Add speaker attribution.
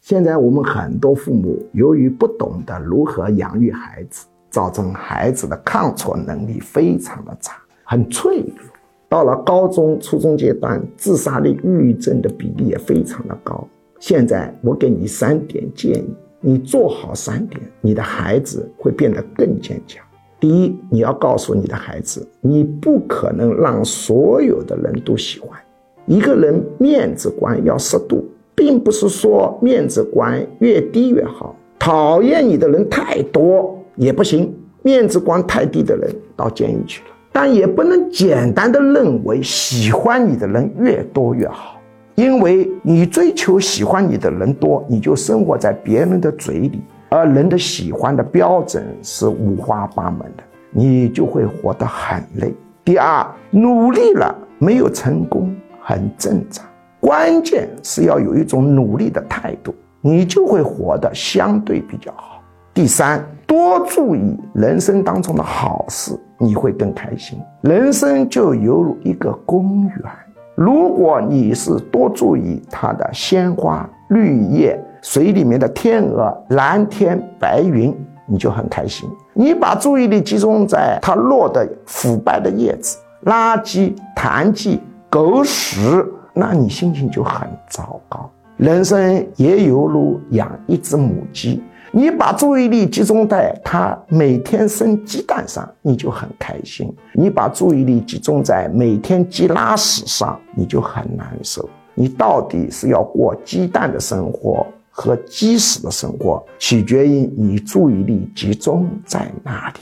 Speaker 1: 现在我们很多父母由于不懂得如何养育孩子，造成孩子的抗挫能力非常的差，很脆弱。到了高中、初中阶段，自杀率、抑郁症的比例也非常的高。现在我给你三点建议，你做好三点，你的孩子会变得更坚强。第一，你要告诉你的孩子，你不可能让所有的人都喜欢。一个人面子观要适度，并不是说面子观越低越好。讨厌你的人太多也不行，面子观太低的人到监狱去了。但也不能简单的认为喜欢你的人越多越好，因为你追求喜欢你的人多，你就生活在别人的嘴里，而人的喜欢的标准是五花八门的，你就会活得很累。第二，努力了没有成功很正常，关键是要有一种努力的态度，你就会活得相对比较好。第三，多注意人生当中的好事，你会更开心。人生就犹如一个公园，如果你是多注意它的鲜花、绿叶、水里面的天鹅、蓝天白云，你就很开心。你把注意力集中在它落的腐败的叶子、垃圾、痰迹、狗屎，那你心情就很糟糕。人生也犹如养一只母鸡。你把注意力集中在它每天生鸡蛋上，你就很开心；你把注意力集中在每天鸡拉屎上，你就很难受。你到底是要过鸡蛋的生活和鸡屎的生活，取决于你注意力集中在哪里。